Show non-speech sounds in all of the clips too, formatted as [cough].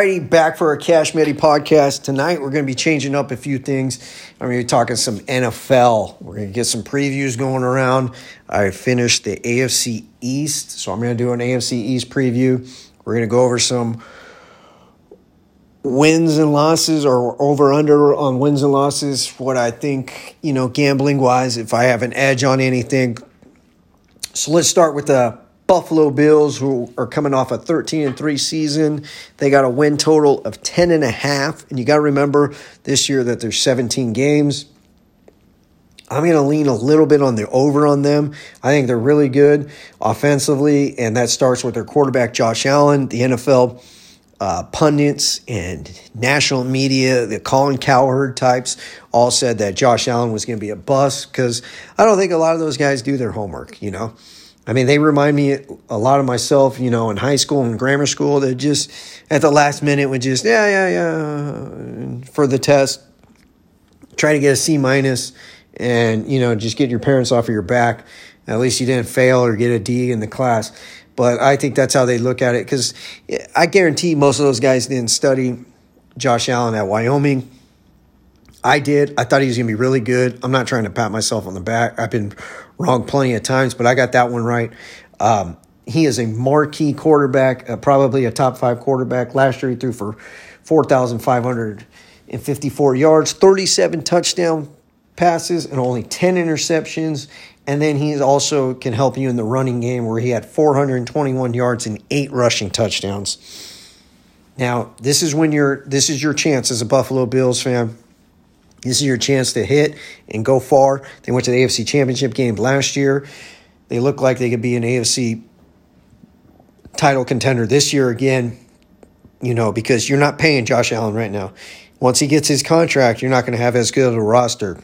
Back for our Cash Medi podcast. Tonight, we're going to be changing up a few things. I'm going to be talking some NFL. We're going to get some previews going around. I finished the AFC East, so I'm going to do an AFC East preview. We're going to go over some wins and losses or over under on wins and losses. What I think, you know, gambling wise, if I have an edge on anything. So let's start with the Buffalo Bills, who are coming off a 13 and 3 season. They got a win total of 10 and a half. And you got to remember this year that there's 17 games. I'm going to lean a little bit on the over on them. I think they're really good offensively, and that starts with their quarterback, Josh Allen. The NFL uh, pundits and national media, the Colin Cowherd types, all said that Josh Allen was going to be a bust because I don't think a lot of those guys do their homework, you know? I mean, they remind me a lot of myself, you know, in high school and grammar school that just at the last minute would just, yeah, yeah, yeah, for the test, try to get a C minus and, you know, just get your parents off of your back. At least you didn't fail or get a D in the class. But I think that's how they look at it because I guarantee most of those guys didn't study Josh Allen at Wyoming. I did. I thought he was going to be really good. I'm not trying to pat myself on the back. I've been wrong plenty of times, but I got that one right. Um, he is a marquee quarterback, uh, probably a top five quarterback. Last year, he threw for 4,554 yards, 37 touchdown passes, and only 10 interceptions. And then he also can help you in the running game where he had 421 yards and eight rushing touchdowns. Now, this is when you're this is your chance as a Buffalo Bills fan this is your chance to hit and go far. They went to the AFC Championship game last year. They look like they could be an AFC title contender this year again, you know, because you're not paying Josh Allen right now. Once he gets his contract, you're not going to have as good of a roster.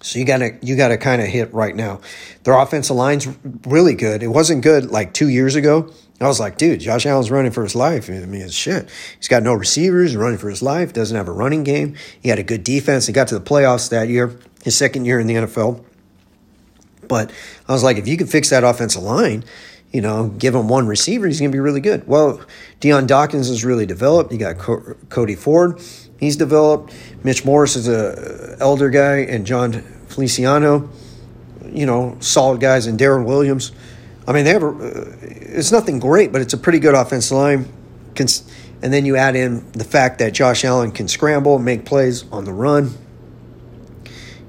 So you gotta you gotta kind of hit right now. Their offensive line's really good. It wasn't good like two years ago. I was like, dude, Josh Allen's running for his life. I mean, it's shit. He's got no receivers, running for his life, doesn't have a running game. He had a good defense. He got to the playoffs that year, his second year in the NFL. But I was like, if you can fix that offensive line, you know, give him one receiver, he's going to be really good. Well, Dion Dawkins is really developed. You got Co- Cody Ford, he's developed. Mitch Morse is a uh, elder guy, and Jon Feliciano, you know, solid guys, and Daryl Williams. I mean, they have a, uh, it's nothing great, but it's a pretty good offensive line. And then you add in the fact that Josh Allen can scramble and make plays on the run.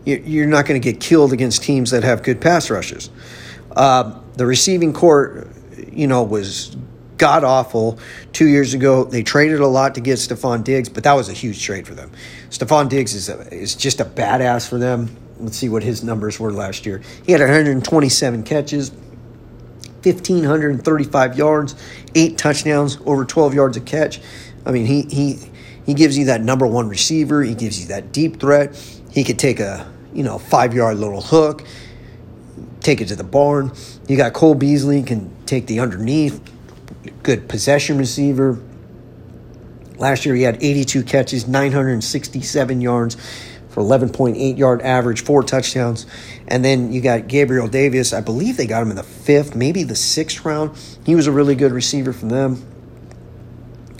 You're not going to get killed against teams that have good pass rushes. Uh, the receiving court, you know, was god awful two years ago. They traded a lot to get Stefon Diggs, but that was a huge trade for them. Stefon Diggs is a, is just a badass for them. Let's see what his numbers were last year. He had 127 catches, 1,535 yards, eight touchdowns, over 12 yards a catch. I mean, he, he, he gives you that number one receiver. He gives you that deep threat. He could take a, you know, five yard little hook, take it to the barn. You got Cole Beasley, can take the underneath, good possession receiver. Last year he had 82 catches, 967 yards, for 11.8 yard average, four touchdowns. And then you got Gabriel Davis. I believe they got him in the fifth, maybe the sixth round. He was a really good receiver for them.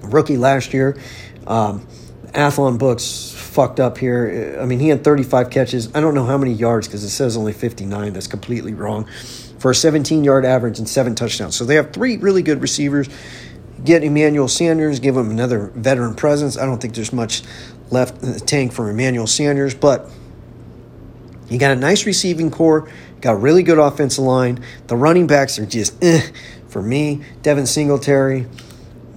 Rookie last year. Um, Athlon Books fucked up here. I mean, he had 35 catches. I don't know how many yards because it says only 59. That's completely wrong. For a 17 yard average and seven touchdowns. So they have three really good receivers. Get Emmanuel Sanders, give him another veteran presence. I don't think there's much left in the tank for Emmanuel Sanders, but you got a nice receiving core, got a really good offensive line. The running backs are just eh, for me. Devin Singletary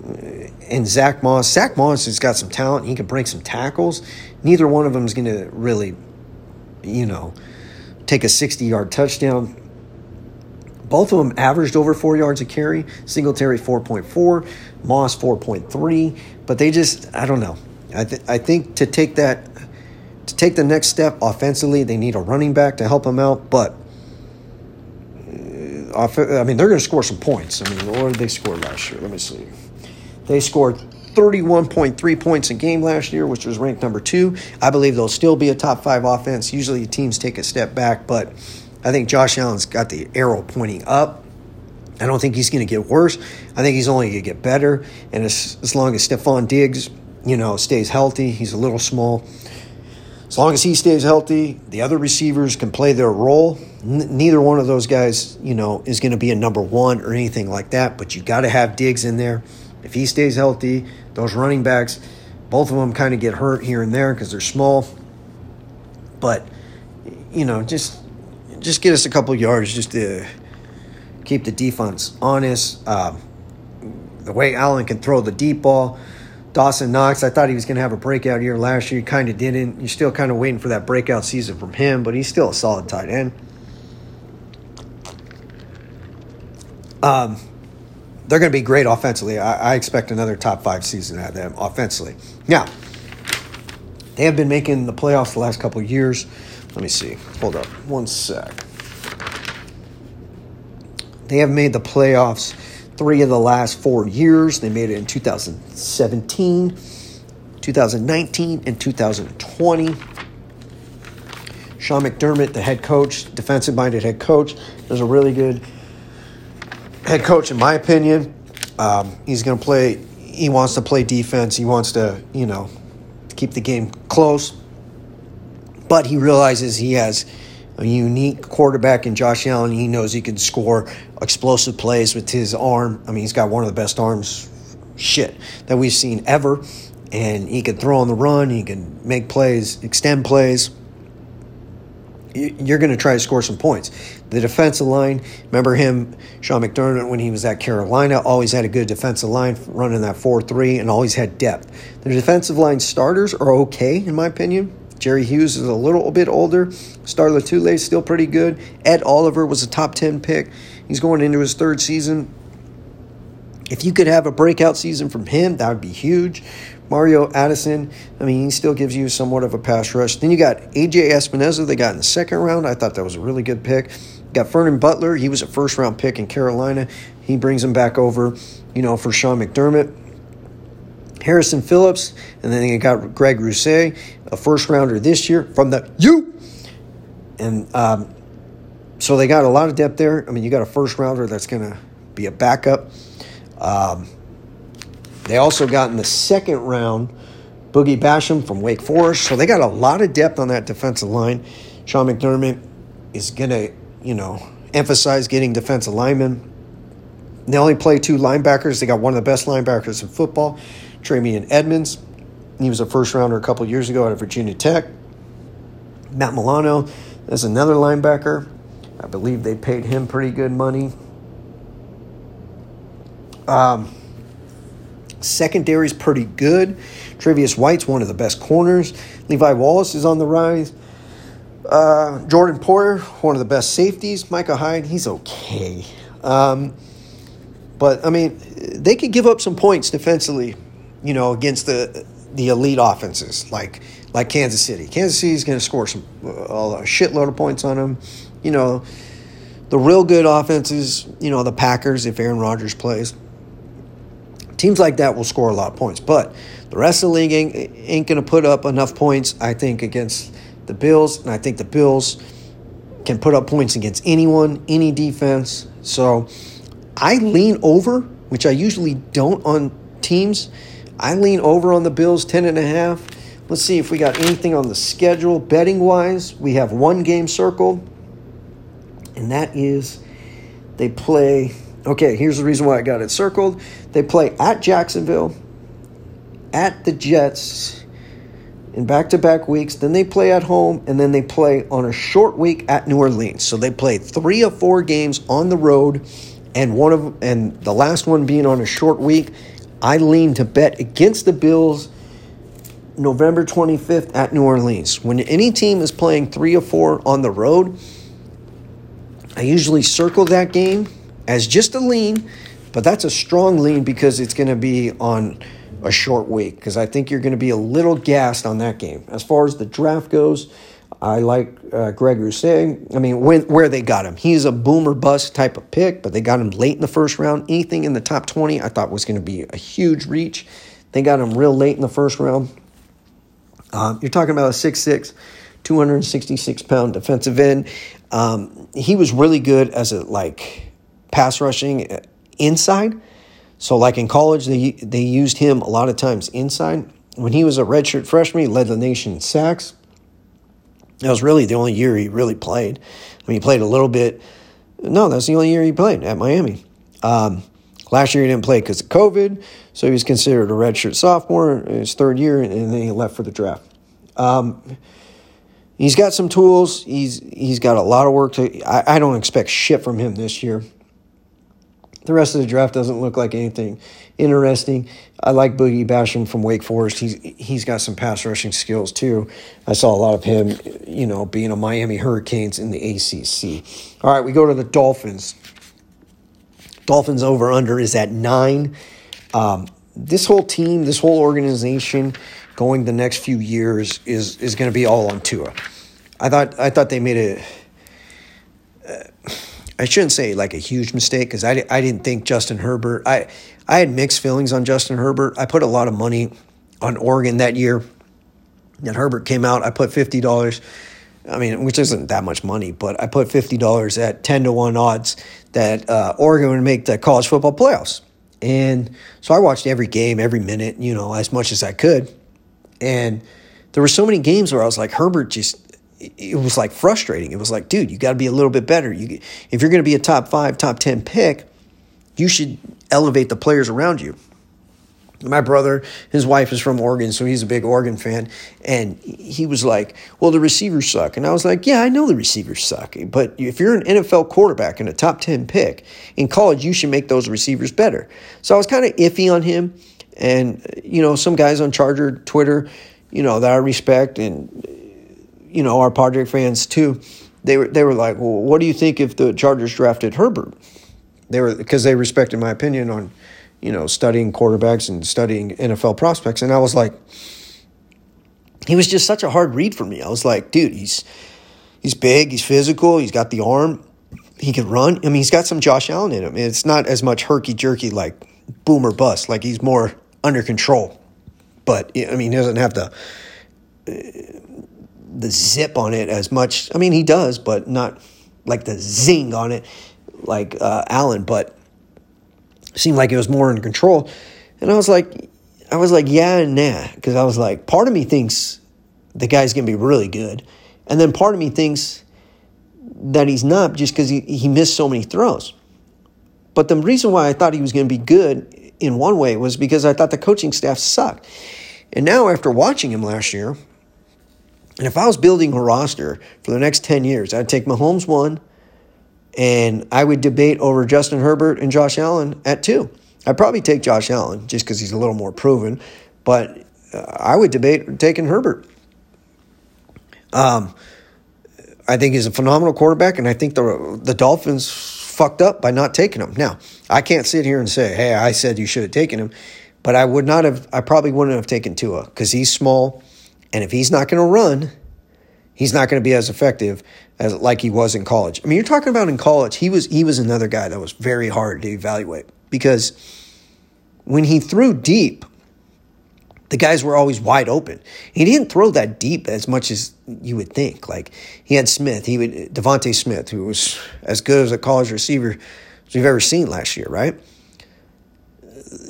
eh, and Zach Moss. Zach Moss has got some talent. He can break some tackles. Neither one of them is going to really, you know, take a 60 yard touchdown. Both of them averaged over four yards a carry. Singletary 4.4, Moss 4.3. But they just, I don't know. I, th- I think to take that to take the next step offensively, they need a running back to help them out. But uh, I mean, they're going to score some points. I mean, what did they score last year? Let me see. They scored 31.3 points a game last year, which was ranked number two. I believe they'll still be a top five offense. Usually teams take a step back, but I think Josh Allen's got the arrow pointing up. I don't think he's going to get worse. I think he's only going to get better. And as, as long as Stefon Diggs, you know, stays healthy, he's a little small. As long as he stays healthy, the other receivers can play their role. N- neither one of those guys, you know, is going to be a number one or anything like that. But you got to have Diggs in there. If he stays healthy, those running backs, both of them kind of get hurt here and there because they're small. But you know, just just get us a couple yards just to keep the defense honest. Uh, the way Allen can throw the deep ball. Dawson Knox, I thought he was going to have a breakout year last year. He kind of didn't. You're still kind of waiting for that breakout season from him, but he's still a solid tight end. Um, they're going to be great offensively. I, I, expect another top five season out of them offensively. Now, they have been making the playoffs the last couple years. Let me see. Hold up. One sec. They have made the playoffs three of the last four years. They made it in 2017, 2019, and 2020. Sean McDermott, the head coach, defensive minded head coach, is a really good head coach, in my opinion. Um, he's going to play, he wants to play defense. He wants to, you know, keep the game close. But he realizes he has a unique quarterback in Josh Allen. He knows he can score explosive plays with his arm. I mean, he's got one of the best arms, shit, that we've seen ever. And he can throw on the run. He can make plays, extend plays. You're going to try to score some points. The defensive line, remember him, Sean McDermott, when he was at Carolina, always had a good defensive line running that 4 3 and always had depth. The defensive line starters are okay, in my opinion. Jerry Hughes is a little bit older. Star Lotulelei is still pretty good. Ed Oliver was a top 10 pick. He's going into his third season. If you could have a breakout season from him, that would be huge. Mario Addison, I mean, he still gives you somewhat of a pass rush. Then you got AJ Epenesa, they got in the second round. I thought that was a really good pick. Got Vernon Butler, he was a first round pick in Carolina. He brings him back over, you know, for Sean McDermott. Harrison Phillips, and then you got Greg Rousseau, a first rounder this year from the U. And um, so they got a lot of depth there. I mean, you got a first rounder that's going to be a backup. Um, they also got in the second round Boogie Basham from Wake Forest. So they got a lot of depth on that defensive line. Sean McDermott is going to, you know, emphasize getting defensive linemen. They only play two linebackers. They got one of the best linebackers in football. Tremaine Edmunds, He was a first rounder a couple years ago out of Virginia Tech. Matt Milano is another linebacker. I believe they paid him pretty good money. Um, is pretty good. Tre'Davious White's one of the best corners. Levi Wallace is on the rise. Uh, Jordan Poyer, one of the best safeties. Micah Hyde, he's okay. Um, but I mean, they could give up some points defensively you know, against the the elite offenses like like Kansas City. Kansas City is going to score some uh, a shitload of points on them. You know, the real good offenses. You know, the Packers if Aaron Rodgers plays. Teams like that will score a lot of points, but the rest of the league ain't, ain't going to put up enough points. I think against the Bills, and I think the Bills can put up points against anyone, any defense. So I lean over, which I usually don't on teams I lean over on the Bills 10 and a half. Let's see if we got anything on the schedule betting wise. We have one game circled, and that is they play. Okay, here's the reason why I got it circled. They play at Jacksonville, at the Jets in back to back weeks. Then they play at home, and then they play on a short week at New Orleans. So they play three or four games on the road, and one of and the last one being on a short week. I lean to bet against the Bills November 25th at New Orleans. When any team is playing three or four on the road, I usually circle that game as just a lean, but that's a strong lean because it's going to be on a short week because I think you're going to be a little gassed on that game. As far as the draft goes, I like uh, Greg Rousseau. I mean, when, where they got him. He's a boomer bust type of pick, but they got him late in the first round. Anything in the top 20 I thought was going to be a huge reach. They got him real late in the first round. Uh, you're talking about a 6'6, 266 pound defensive end. Um, he was really good as a like pass rushing uh, inside. So, like in college, they they used him a lot of times inside. When he was a redshirt freshman, he led the nation in sacks. That was really the only year he really played. I mean, he played a little bit. No, that's the only year he played at Miami. Um, last year he didn't play because of COVID, so he was considered a redshirt sophomore his third year, and then he left for the draft. Um, he's got some tools. He's he's got a lot of work to. I, I don't expect shit from him this year. The rest of the draft doesn't look like anything interesting. I like Boogie Basham from Wake Forest. He's he's got some pass rushing skills too. I saw a lot of him, you know, being a Miami Hurricanes in the ACC. All right, we go to the Dolphins. Dolphins over under is at nine. Um, this whole team, this whole organization, going the next few years is is going to be all on Tua. I thought I thought they made a. I shouldn't say like a huge mistake because I, I didn't think Justin Herbert. I I had mixed feelings on Justin Herbert. I put a lot of money on Oregon that year. And Herbert came out. I put fifty dollars. I mean, which isn't that much money, but I put fifty dollars at ten to one odds that uh, Oregon would make the college football playoffs. And so I watched every game, every minute, you know, as much as I could. And there were so many games where I was like, Herbert just it was like frustrating. It was like, dude, you got to be a little bit better. You, if you're going to be a top five, top 10 pick, you should elevate the players around you. My brother, his wife is from Oregon, so he's a big Oregon fan. And he was like, Well, the receivers suck. And I was like, Yeah, I know the receivers suck. But if you're an NFL quarterback and a top 10 pick in college, you should make those receivers better. So I was kind of iffy on him. And, you know, some guys on Charger Twitter, you know, that I respect and you know, our Padre fans too, they were they were like, well, what do you think if the Chargers drafted Herbert? They were because they respected my opinion on, you know, studying quarterbacks and studying NFL prospects, and I was like, he was just such a hard read for me. I was like, dude, he's he's big, he's physical, he's got the arm, he can run. I mean, he's got some Josh Allen in him. It's not as much herky jerky like boomer bust. Like he's more under control. But I mean, he doesn't have the the zip on it as much. I mean, he does, but not like the zing on it like uh, Allen. But seemed like it was more in control. And I was like, I was like, yeah and nah, because I was like, part of me thinks the guy's gonna be really good, and then part of me thinks that he's not just because he, he missed so many throws. But the reason why I thought he was to be good in one way was because I thought the coaching staff sucked. And now, after watching him last year, and if I was building a roster for the next 10 years, I'd take Mahomes one, and I would debate over Justin Herbert and Josh Allen at two. I'd probably take Josh Allen just because he's a little more proven, but uh, I would debate taking Herbert. Um, I think he's a phenomenal quarterback, and I think the the Dolphins fucked up by not taking him. Now, I can't sit here and say, "Hey, I said you should have taken him," but I would not have. I probably wouldn't have taken Tua because he's small. And if he's not going to run, he's not going to be as effective as like he was in college. I mean, you're talking about in college, he was he was another guy that was very hard to evaluate because when he threw deep, the guys were always wide open. He didn't throw that deep as much as you would think. Like he had Smith, he would DeVonta Smith, who was as good as a college receiver as we've ever seen last year, right?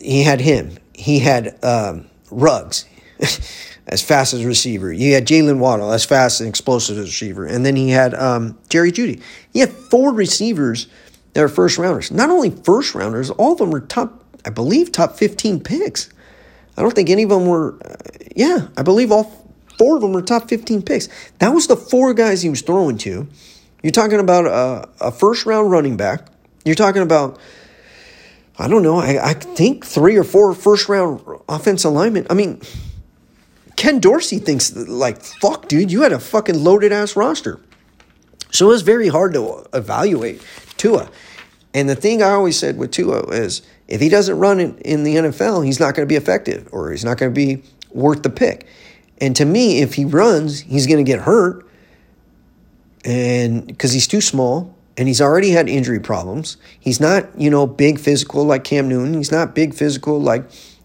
He had him. He had um, Ruggs. [laughs] as fast as receiver. You had Jaylen Waddle as fast and explosive as receiver. And then he had um, Jerry Jeudy. He had four receivers that are first rounders. Not only first rounders, all of them were top, I believe, top 15 picks. I don't think any of them were, uh, yeah, I believe all four of them were top 15 picks. That was the four guys he was throwing to. You're talking about a, a first round running back. You're talking about, I don't know, I, I think three or four first round offensive linemen. I mean, Ken Dorsey thinks like, fuck, dude, you had a fucking loaded ass roster. So it was very hard to evaluate Tua. And the thing I always said with Tua is if he doesn't run in, in the NFL, he's not going to be effective or he's not going to be worth the pick. And to me, if he runs, he's going to get hurt. And because he's too small and he's already had injury problems. He's not, you know, big physical like Cam Newton. He's not big physical like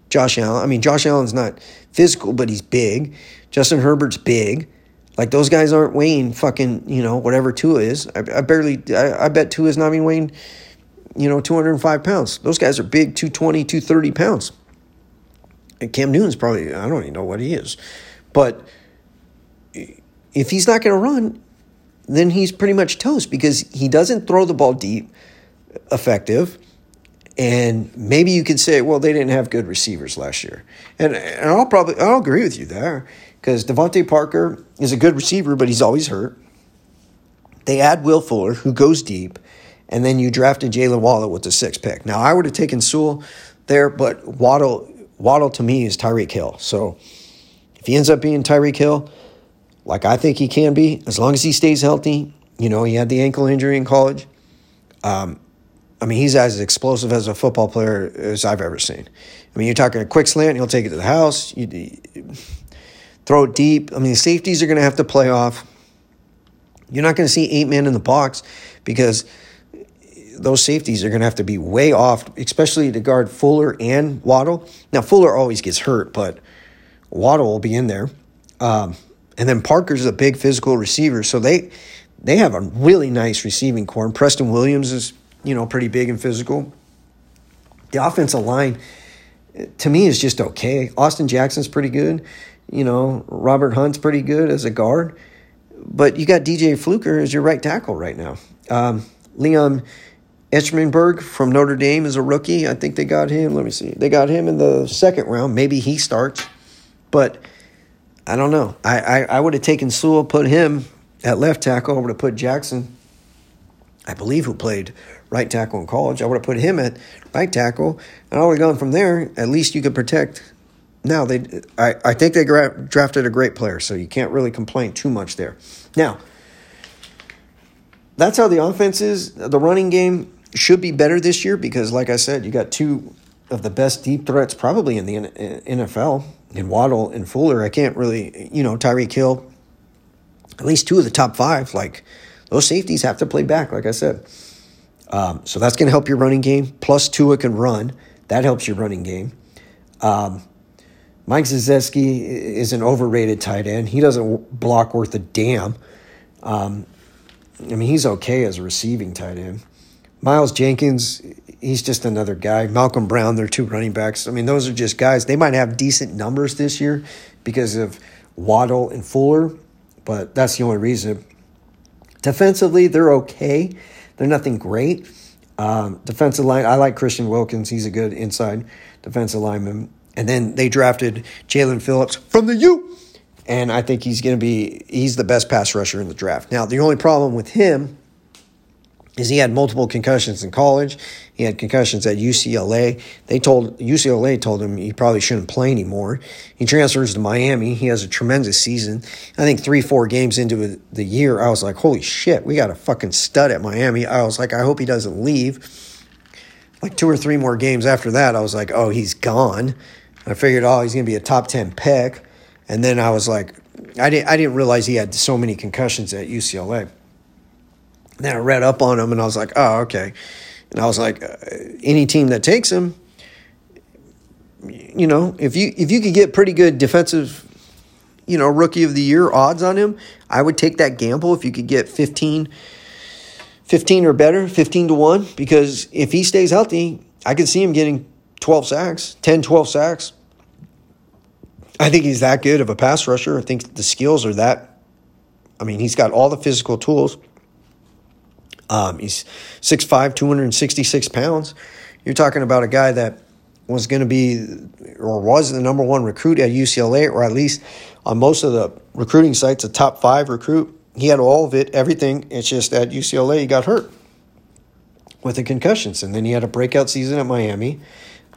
Josh Allen. I mean, Josh Allen's not physical, but he's big. Justin Herbert's big. Like those guys aren't weighing fucking, you know, whatever Tua is. I, I barely, I, I bet Tua is not even weighing you know, 205 pounds. Those guys are big, 220, 230 pounds. And Cam Newton's probably, I don't even know what he is. But if he's not going to run, then he's pretty much toast because he doesn't throw the ball deep, effective. And maybe you could say, well, they didn't have good receivers last year. And, and I'll probably, I'll agree with you there because DeVante Parker is a good receiver, but he's always hurt. They add Will Fuller, who goes deep, and then you drafted Jaylen Waddle with the sixth pick. Now, I would have taken Sewell there, but Waddle, Waddle to me is Tyreek Hill. So if he ends up being Tyreek Hill, like I think he can be, as long as he stays healthy, you know, he had the ankle injury in college. Um, I mean, he's as explosive as a football player as I've ever seen. I mean, you're talking a quick slant, he'll take it to the house. You, you throw it deep. I mean, the safeties are going to have to play off. You're not going to see eight men in the box because those safeties are going to have to be way off, especially to guard Fuller and Waddle. Now, Fuller always gets hurt, but Waddle will be in there. Um, and then Parker's a big physical receiver, so they they have a really nice receiving core. And Preston Williams is you know pretty big and physical. The offensive line, to me, is just okay. Austin Jackson's pretty good. You know, Robert Hunt's pretty good as a guard. But you got DJ Fluker as your right tackle right now. Um, Liam Eichenberg from Notre Dame is a rookie. I think they got him. Let me see. They got him in the second round. Maybe he starts. But I don't know. I, I, I would have taken Sewell, put him at left tackle. I would have put Jackson, I believe, who played right tackle in college. I would have put him at right tackle. And I would have gone from there. At least you could protect now they, I, I think they gra- drafted a great player, so you can't really complain too much there. Now, that's how the offense is. The running game should be better this year because, like I said, you got two of the best deep threats probably in the NFL in Waddle and Fuller. I can't really, you know, Tyreek Hill, at least two of the top five. Like those safeties have to play back, like I said. Um, so that's going to help your running game. Plus, Tua can run. That helps your running game. Um, Mike Gesicki is an overrated tight end. He doesn't block worth a damn. Um, I mean, he's okay as a receiving tight end. Miles Jenkins, he's just another guy. Malcolm Brown, they're two running backs. I mean, those are just guys. They might have decent numbers this year because of Waddle and Fuller, but that's the only reason. Defensively, they're okay. They're nothing great. Um, defensive line, I like Christian Wilkins. He's a good inside defensive lineman. And then they drafted Jaelan Phillips from the U. And I think he's going to be, he's the best pass rusher in the draft. Now, the only problem with him is he had multiple concussions in college. He had concussions at UCLA. They told UCLA told him he probably shouldn't play anymore. He transfers to Miami. He has a tremendous season. I think three, four games into the year, I was like, "Holy shit, we got a fucking stud at Miami." I was like, "I hope he doesn't leave." Like two or three more games after that, I was like, "Oh, he's gone." I figured, oh, he's going to be a top 10 pick. And then I was like, I didn't, I didn't realize he had so many concussions at UCLA. Then I read up on him and I was like, oh, okay. And I was like, uh, any team that takes him, you know, if you if you could get pretty good defensive, you know, rookie of the year odds on him, I would take that gamble if you could get 15, 15 or better, 15 to 1, because if he stays healthy, I could see him getting 12 sacks, 10, 12 sacks. I think he's that good of a pass rusher. I think the skills are that. I mean, he's got all the physical tools. Um, he's 6'5, 266 pounds. You're talking about a guy that was going to be or was the number one recruit at UCLA, or at least on most of the recruiting sites, a top five recruit. He had all of it, everything. It's just at UCLA, he got hurt with the concussions. And then he had a breakout season at Miami.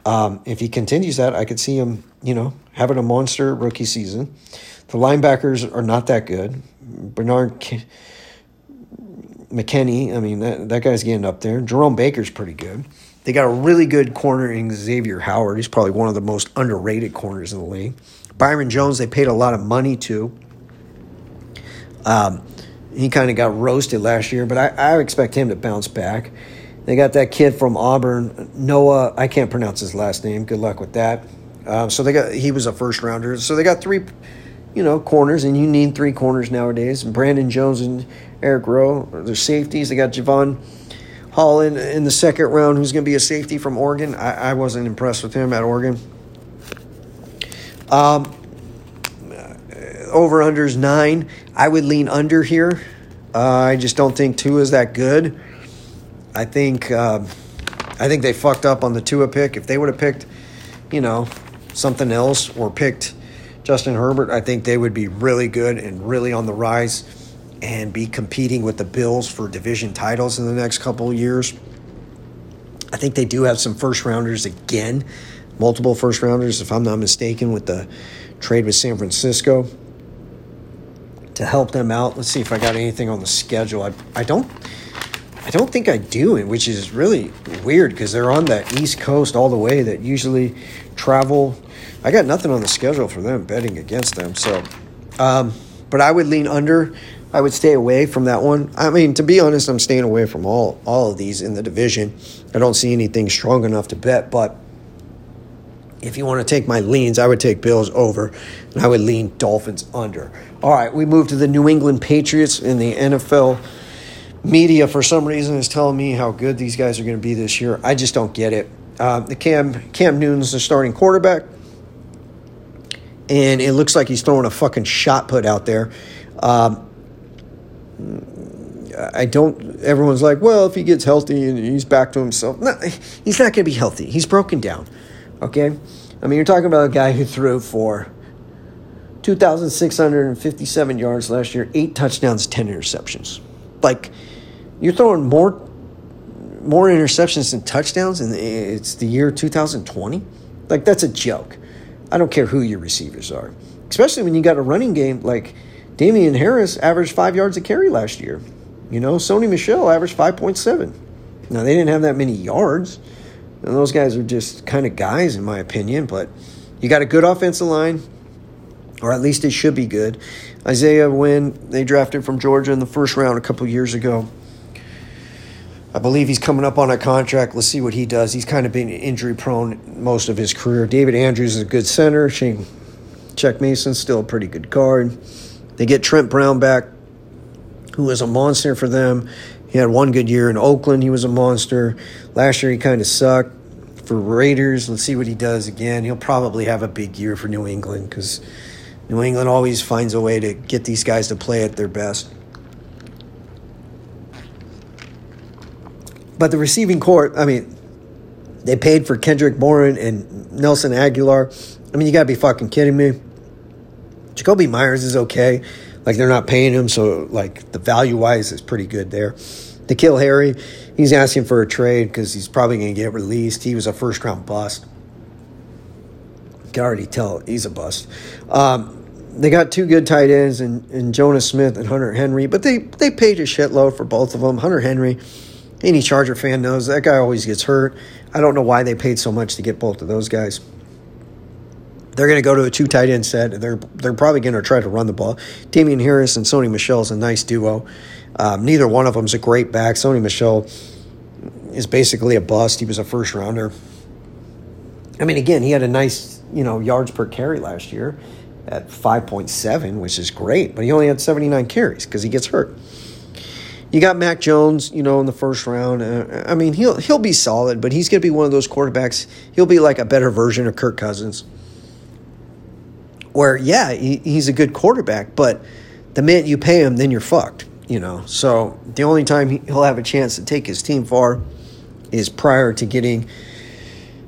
Um, if he continues that, I could see him, you know, having a monster rookie season. The linebackers are not that good. Bernard McKinney, I mean, that, that guy's getting up there. Jerome Baker's pretty good. They got a really good corner in Xavier Howard. He's probably one of the most underrated corners in the league. Byron Jones, they paid a lot of money to. Um, he kind of got roasted last year, but I, I expect him to bounce back. They got that kid from Auburn, Noah. I can't pronounce his last name. Good luck with that. Um, so they got he was a first rounder. So they got three, you know, corners, and you need three corners nowadays. And Brandon Jones and Eric Rowe, are their safeties. They got Javon Hall in, in the second round, who's going to be a safety from Oregon. I, I wasn't impressed with him at Oregon. Um, over unders nine. I would lean under here. Uh, I just don't think Tua is that good. I think uh, I think they fucked up on the Tua pick. If they would have picked, you know, something else or picked Justin Herbert, I think they would be really good and really on the rise and be competing with the Bills for division titles in the next couple of years. I think they do have some first rounders again, multiple first rounders, if I'm not mistaken, with the trade with San Francisco to help them out. Let's see if I got anything on the schedule. I, I don't I don't think I do, which is really weird because they're on the East Coast all the way that usually travel. I got nothing on the schedule for them betting against them. So, um, but I would lean under. I would stay away from that one. I mean, to be honest, I'm staying away from all all of these in the division. I don't see anything strong enough to bet, but if you want to take my leans, I would take Bills over, and I would lean Dolphins under. All right, we move to the New England Patriots in the NFL media. For some reason, is telling me how good these guys are going to be this year. I just don't get it. Uh, the Cam Cam Newton's the starting quarterback, and it looks like he's throwing a fucking shot put out there. Um, I don't. Everyone's like, well, if he gets healthy and he's back to himself, no, he's not going to be healthy. He's broken down. Okay? I mean, you're talking about a guy who threw for 2,657 yards last year, eight touchdowns, 10 interceptions. Like, you're throwing more more interceptions than touchdowns, and it's the year 2020. Like, that's a joke. I don't care who your receivers are, especially when you got a running game like Damien Harris averaged five yards a carry last year. You know, Sony Michel averaged 5.7. Now, they didn't have that many yards and those guys are just kind of guys, in my opinion. But you got a good offensive line, or at least it should be good. Isaiah Wynn, they drafted from Georgia in the first round a couple years ago. I believe he's coming up on a contract. Let's see what he does. He's kind of been injury prone most of his career. David Andrews is a good center. Shane Check Mason, still a pretty good guard. They get Trent Brown back, who is a monster for them. He had one good year in Oakland. He was a monster. Last year, he kind of sucked. For Raiders, let's see what he does again. He'll probably have a big year for New England because New England always finds a way to get these guys to play at their best. But the receiving court, I mean, they paid for Kendrick Bourne and Nelson Agholor. I mean, you got to be fucking kidding me. Jakobi Meyers is okay. Like they're not paying him, so like the value wise is pretty good there. N'Keal Harry, he's asking for a trade because he's probably going to get released. He was a first round bust. You can already tell he's a bust. Um, they got two good tight ends in, in Jonnu Smith and Hunter Henry, but they, they paid a shitload for both of them. Hunter Henry, any Charger fan knows that guy always gets hurt. I don't know why they paid so much to get both of those guys. They're going to go to a two tight end set. They're they're probably going to try to run the ball. Damien Harris and Sony Michel is a nice duo. Um, neither one of them is a great back. Sony Michel is basically a bust. He was a first rounder. I mean, again, he had a nice you know yards per carry last year at 5.7, which is great, but he only had 79 carries because he gets hurt. You got Mac Jones, you know, in the first round. Uh, I mean, he'll he'll be solid, but he's going to be one of those quarterbacks. He'll be like a better version of Kirk Cousins where yeah, he, he's a good quarterback, but the minute you pay him, then you're fucked. You know, so the only time he'll have a chance to take his team far is prior to getting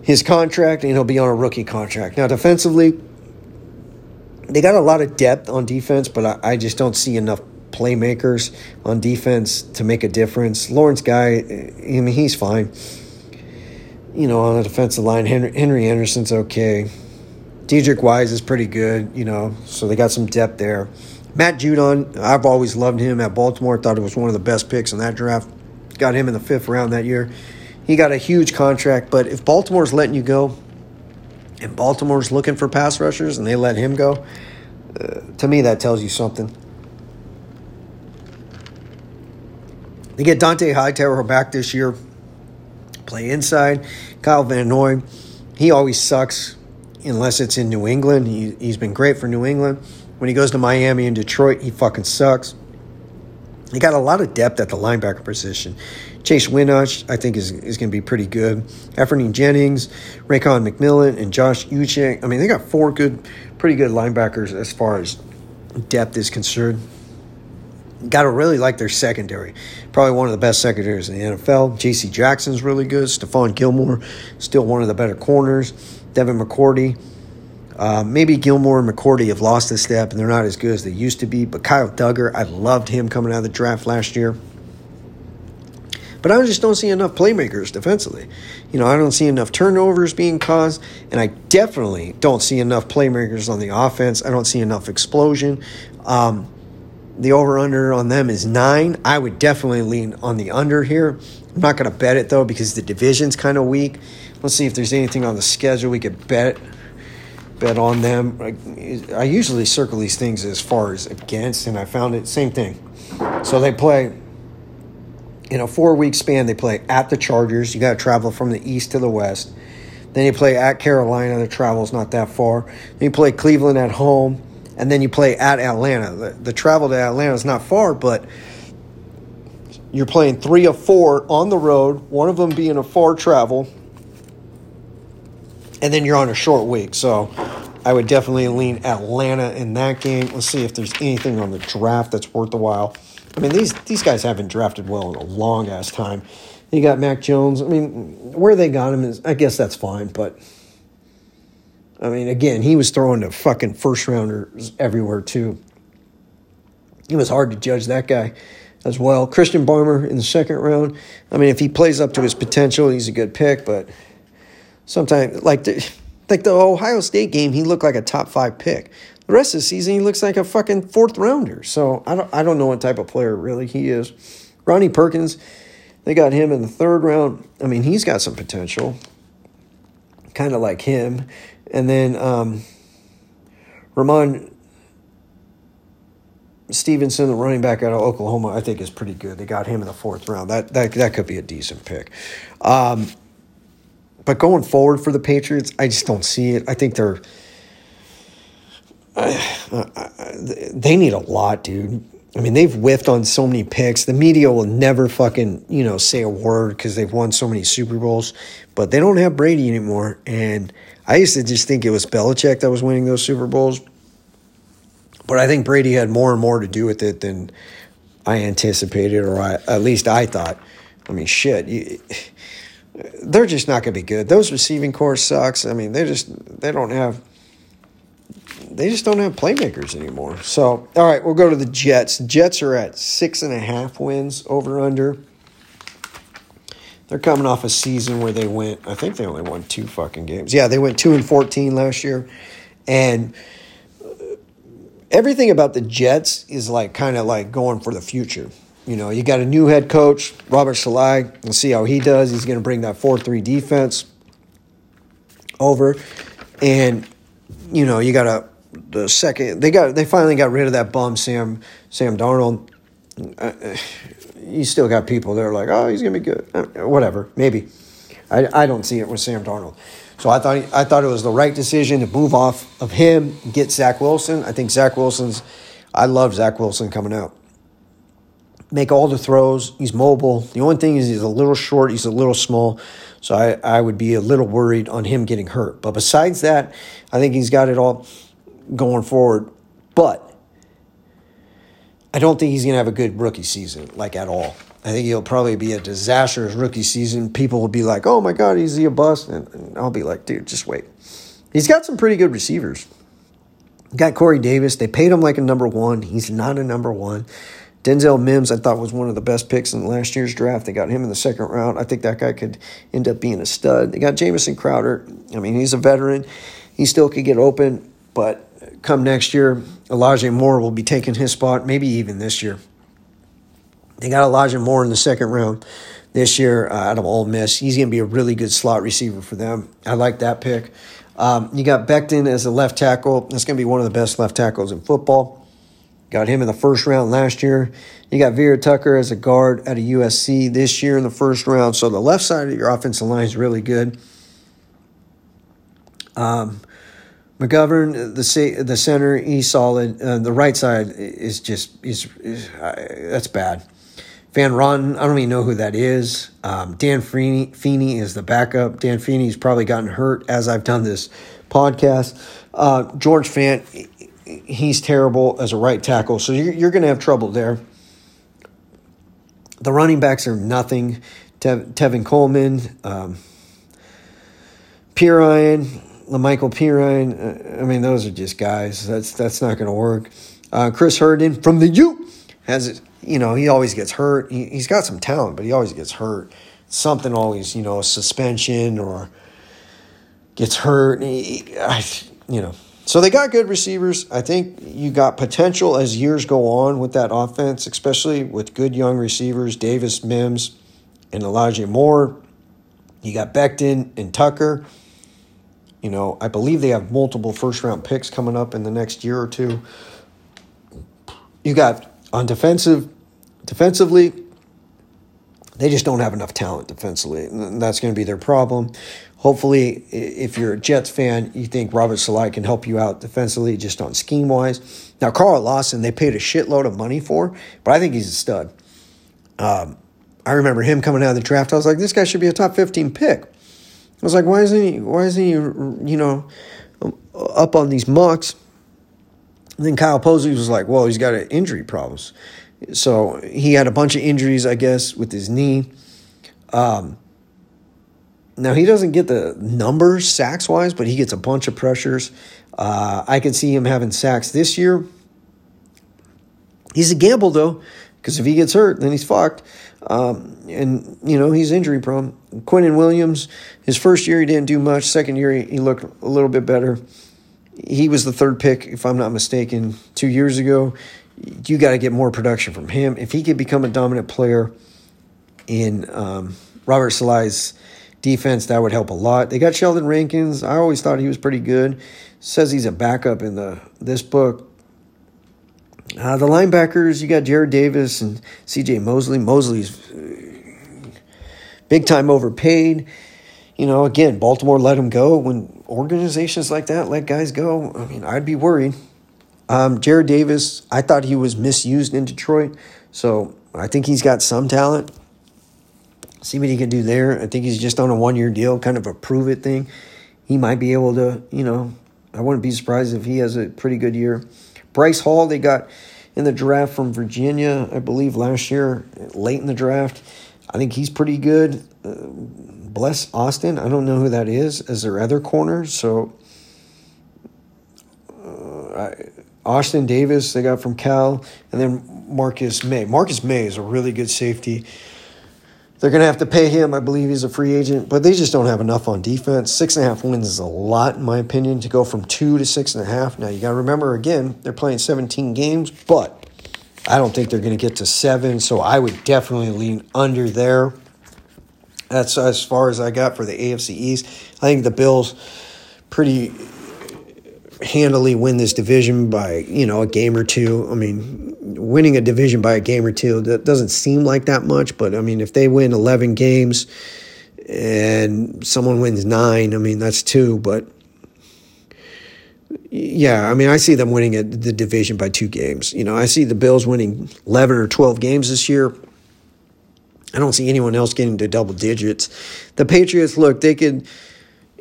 his contract, and he'll be on a rookie contract. Now, defensively, they got a lot of depth on defense, but I, I just don't see enough playmakers on defense to make a difference. Lawrence Guy, I mean, he's fine. You know, on the defensive line, Henry, Henry Anderson's okay. Deatrich Wise is pretty good, you know, so they got some depth there. Matt Judon, I've always loved him at Baltimore. Thought it was one of the best picks in that draft. Got him in the fifth round that year. He got a huge contract, but if Baltimore's letting you go, and Baltimore's looking for pass rushers, and they let him go, uh, to me that tells you something. They get Dont'a Hightower back this year. Play inside. Kyle Van Noy, he always sucks unless it's in New England. He, he's been great for New England. When he goes to Miami and Detroit, he fucking sucks. He got a lot of depth at the linebacker position. Chase Winovich, I think, is, is going to be pretty good. Anfernee Jennings, Raekwon McMillan, and Josh Uche. I mean, they got four good, pretty good linebackers as far as depth is concerned. Got to really like their secondary. Probably one of the best secondaries in the NFL. J.C. Jackson's really good. Stephon Gilmore, still one of the better corners. Devin McCourty. Uh, maybe Gilmore and McCourty have lost a step and they're not as good as they used to be. But Kyle Dugger, I loved him coming out of the draft last year. But I just don't see enough playmakers defensively. You know, I don't see enough turnovers being caused, and I definitely don't see enough playmakers on the offense. I don't see enough explosion. Um, the over under on them is nine. I would definitely lean on the under here. I'm not going to bet it though because the division's kind of weak. Let's see if there's anything on the schedule we could bet bet on them. I, I usually circle these things as far as against, and I found it same thing. So they play in a four week span, they play at the Chargers. You got to travel from the east to the west. Then you play at Carolina. The travel's not that far. Then you play Cleveland at home, and then you play at Atlanta. The, the travel to Atlanta is not far, but you're playing three of four on the road. One of them being a far travel, and then you're on a short week. So I would definitely lean Atlanta in that game. Let's see if there's anything on the draft that's worth a while. I mean, these these guys haven't drafted well in a long ass time. You got Mac Jones. I mean, where they got him is, I guess that's fine, but I mean, again, he was throwing to fucking first rounders everywhere too. It was hard to judge that guy as well. Christian Barmore in the second round. I mean, if he plays up to his potential, he's a good pick, but sometimes like the like the Ohio State game, he looked like a top five pick. The rest of the season, he looks like a fucking fourth rounder. So I don't, I don't know what type of player really he is. Ronnie Perkins, they got him in the third round. I mean, he's got some potential, kind of like him. And then um, Ramon Stevenson, the running back out of Oklahoma, I think is pretty good. They got him in the fourth round. That that that could be a decent pick. Um, but going forward for the Patriots, I just don't see it. I think they're they need a lot, dude. I mean, they've whiffed on so many picks. The media will never fucking, you know, say a word because they've won so many Super Bowls, but they don't have Brady anymore. And I used to just think it was Belichick that was winning those Super Bowls. But I think Brady had more and more to do with it than I anticipated, or I, at least I thought. I mean, shit. You, they're just not going to be good. Those receiving corps sucks. I mean, they just, they don't have they just don't have playmakers anymore. So, all right, we'll go to the Jets. Jets are at six and a half wins over under. They're coming off a season where they went, I think they only won two fucking games. Yeah, they went two and 14 last year. And everything about the Jets is like kind of like going for the future. You know, you got a new head coach, Robert Saleh. We'll see how he does. He's going to bring that 4 3 defense over. And, you know, you got a the second they got they finally got rid of that bum Sam Sam Darnold. Uh, you still got people that are like, oh, he's gonna be good. Uh, whatever, maybe. I, I don't see it with Sam Darnold. So I thought I thought it was the right decision to move off of him, get Zach Wilson. I think Zach Wilson's. I love Zach Wilson coming out. Make all the throws. He's mobile. The only thing is he's a little short. He's a little small. So I, I would be a little worried on him getting hurt. But besides that, I think he's got it all going forward. But I don't think he's going to have a good rookie season, like at all. I think he'll probably be a disastrous rookie season. People will be like, oh my God, is he a bust? And, and I'll be like, dude, just wait. He's got some pretty good receivers. Got Corey Davis. They paid him like a number one. He's not a number one. Denzel Mims, I thought, was one of the best picks in last year's draft. They got him in the second round. I think that guy could end up being a stud. They got Jamison Crowder. I mean, he's a veteran. He still could get open, but come next year, Elijah Moore will be taking his spot, maybe even this year. They got Elijah Moore in the second round this year uh, out of Ole Miss. He's going to be a really good slot receiver for them. I like that pick. Um, you got Becton as a left tackle. That's going to be one of the best left tackles in football. Got him in the first round last year. You got Vera Tucker as a guard at a USC this year in the first round. So the left side of your offensive line is really good. Um, McGovern, the the center, he's solid. Uh, the right side is just is, is uh, that's bad. Van Roten, I don't even know who that is. Um, Dan Feeney, is the backup. Dan Feeney's probably gotten hurt as I've done this podcast. Uh, George Fant, he's terrible as a right tackle, so you're, you're going to have trouble there. The running backs are nothing. Tev, Tevin Coleman, um, Perine, La'Mical Perine. Uh, I mean, those are just guys. That's that's not going to work. Uh, Chris Herndon from the U has you know he always gets hurt. He, he's got some talent, but he always gets hurt. Something always you know suspension or gets hurt. He, I, you know. So they got good receivers. I think you got potential as years go on with that offense, especially with good young receivers, Davis Mims and Elijah Moore. You got Becton and Tucker. You know, I believe they have multiple first round picks coming up in the next year or two. You got on defensive, defensively, they just don't have enough talent defensively. And that's going to be their problem. Hopefully, if you're a Jets fan, you think Robert Saleh can help you out defensively just on scheme wise. Now, Carl Lawson, they paid a shitload of money for, but I think he's a stud. Um, I remember him coming out of the draft. I was like, this guy should be a top 15 pick. I was like, why isn't he? Why isn't he? You know, up on these mucks? And then Kyle Posey was like, well, he's got injury problems. So he had a bunch of injuries, I guess, with his knee. Um, now he doesn't get the numbers sacks wise, but he gets a bunch of pressures. Uh, I can see him having sacks this year. He's a gamble though, because if he gets hurt, then he's fucked. Um, and, you know, he's injury prone. Quinnen Williams, his first year he didn't do much. Second year he, looked a little bit better. He was the third pick, if I'm not mistaken, two years ago. You got to get more production from him. If he could become a dominant player in um, Robert Saleh's defense, that would help a lot. They got Sheldon Rankins. I always thought he was pretty good. Says he's a backup in the this book. Uh, the linebackers, you got Jarrad Davis and C.J. Mosley. Mosley's uh, big time overpaid. You know, again, Baltimore let him go. When organizations like that let guys go, I mean, I'd be worried. Um, Jarrad Davis, I thought he was misused in Detroit, so I think he's got some talent. See what he can do there. I think he's just on a one year deal, kind of a prove it thing. He might be able to, you know, I wouldn't be surprised if he has a pretty good year. Bryce Hall, they got in the draft from Virginia, I believe, last year, late in the draft. I think he's pretty good. Uh, Bless Austin, I don't know who that is as their other corner. So, uh, I, Ashtyn Davis, they got from Cal, and then Marcus Maye. Marcus Maye is a really good safety. They're going to have to pay him. I believe he's a free agent, but they just don't have enough on defense. Six and a half wins is a lot, in my opinion, to go from two to six and a half. Now, you got to remember, again, they're playing 17 games, but I don't think they're going to get to seven, so I would definitely lean under there. That's as far as I got for the AFC East. I think the Bills pretty handily win this division by, you know, a game or two. I mean, winning a division by a game or two, that doesn't seem like that much, but I mean, if they win 11 games and someone wins nine, I mean, that's two, but yeah, I mean, I see them winning the division by two games. You know, I see the Bills winning 11 or 12 games this year. I don't see anyone else getting to double digits. The Patriots, look, they could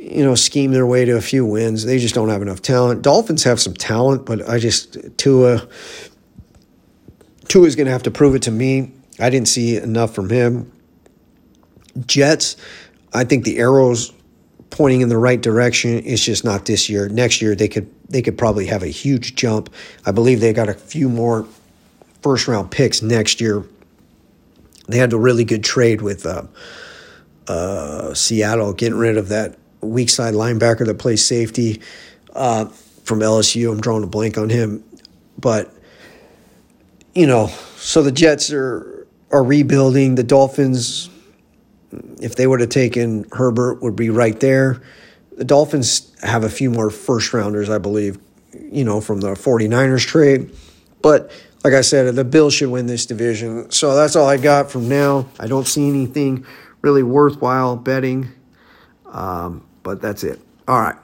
you know, scheme their way to a few wins. They just don't have enough talent. Dolphins have some talent, but I just Tua Tua is going to have to prove it to me. I didn't see enough from him. Jets, I think the arrows pointing in the right direction. It's just not this year. Next year they could they could probably have a huge jump. I believe they got a few more first round picks next year. They had a really good trade with uh, uh, Seattle, getting rid of that weak side linebacker that plays safety uh, from LSU. I'm drawing a blank on him, but you know, so the Jets are are rebuilding. The Dolphins, if they would have taken Herbert, would be right there. The Dolphins have a few more first rounders, I believe, you know, from the 49ers trade. But like I said, the Bills should win this division. So that's all I got from now. I don't see anything really worthwhile betting. Um, but that's it. All right.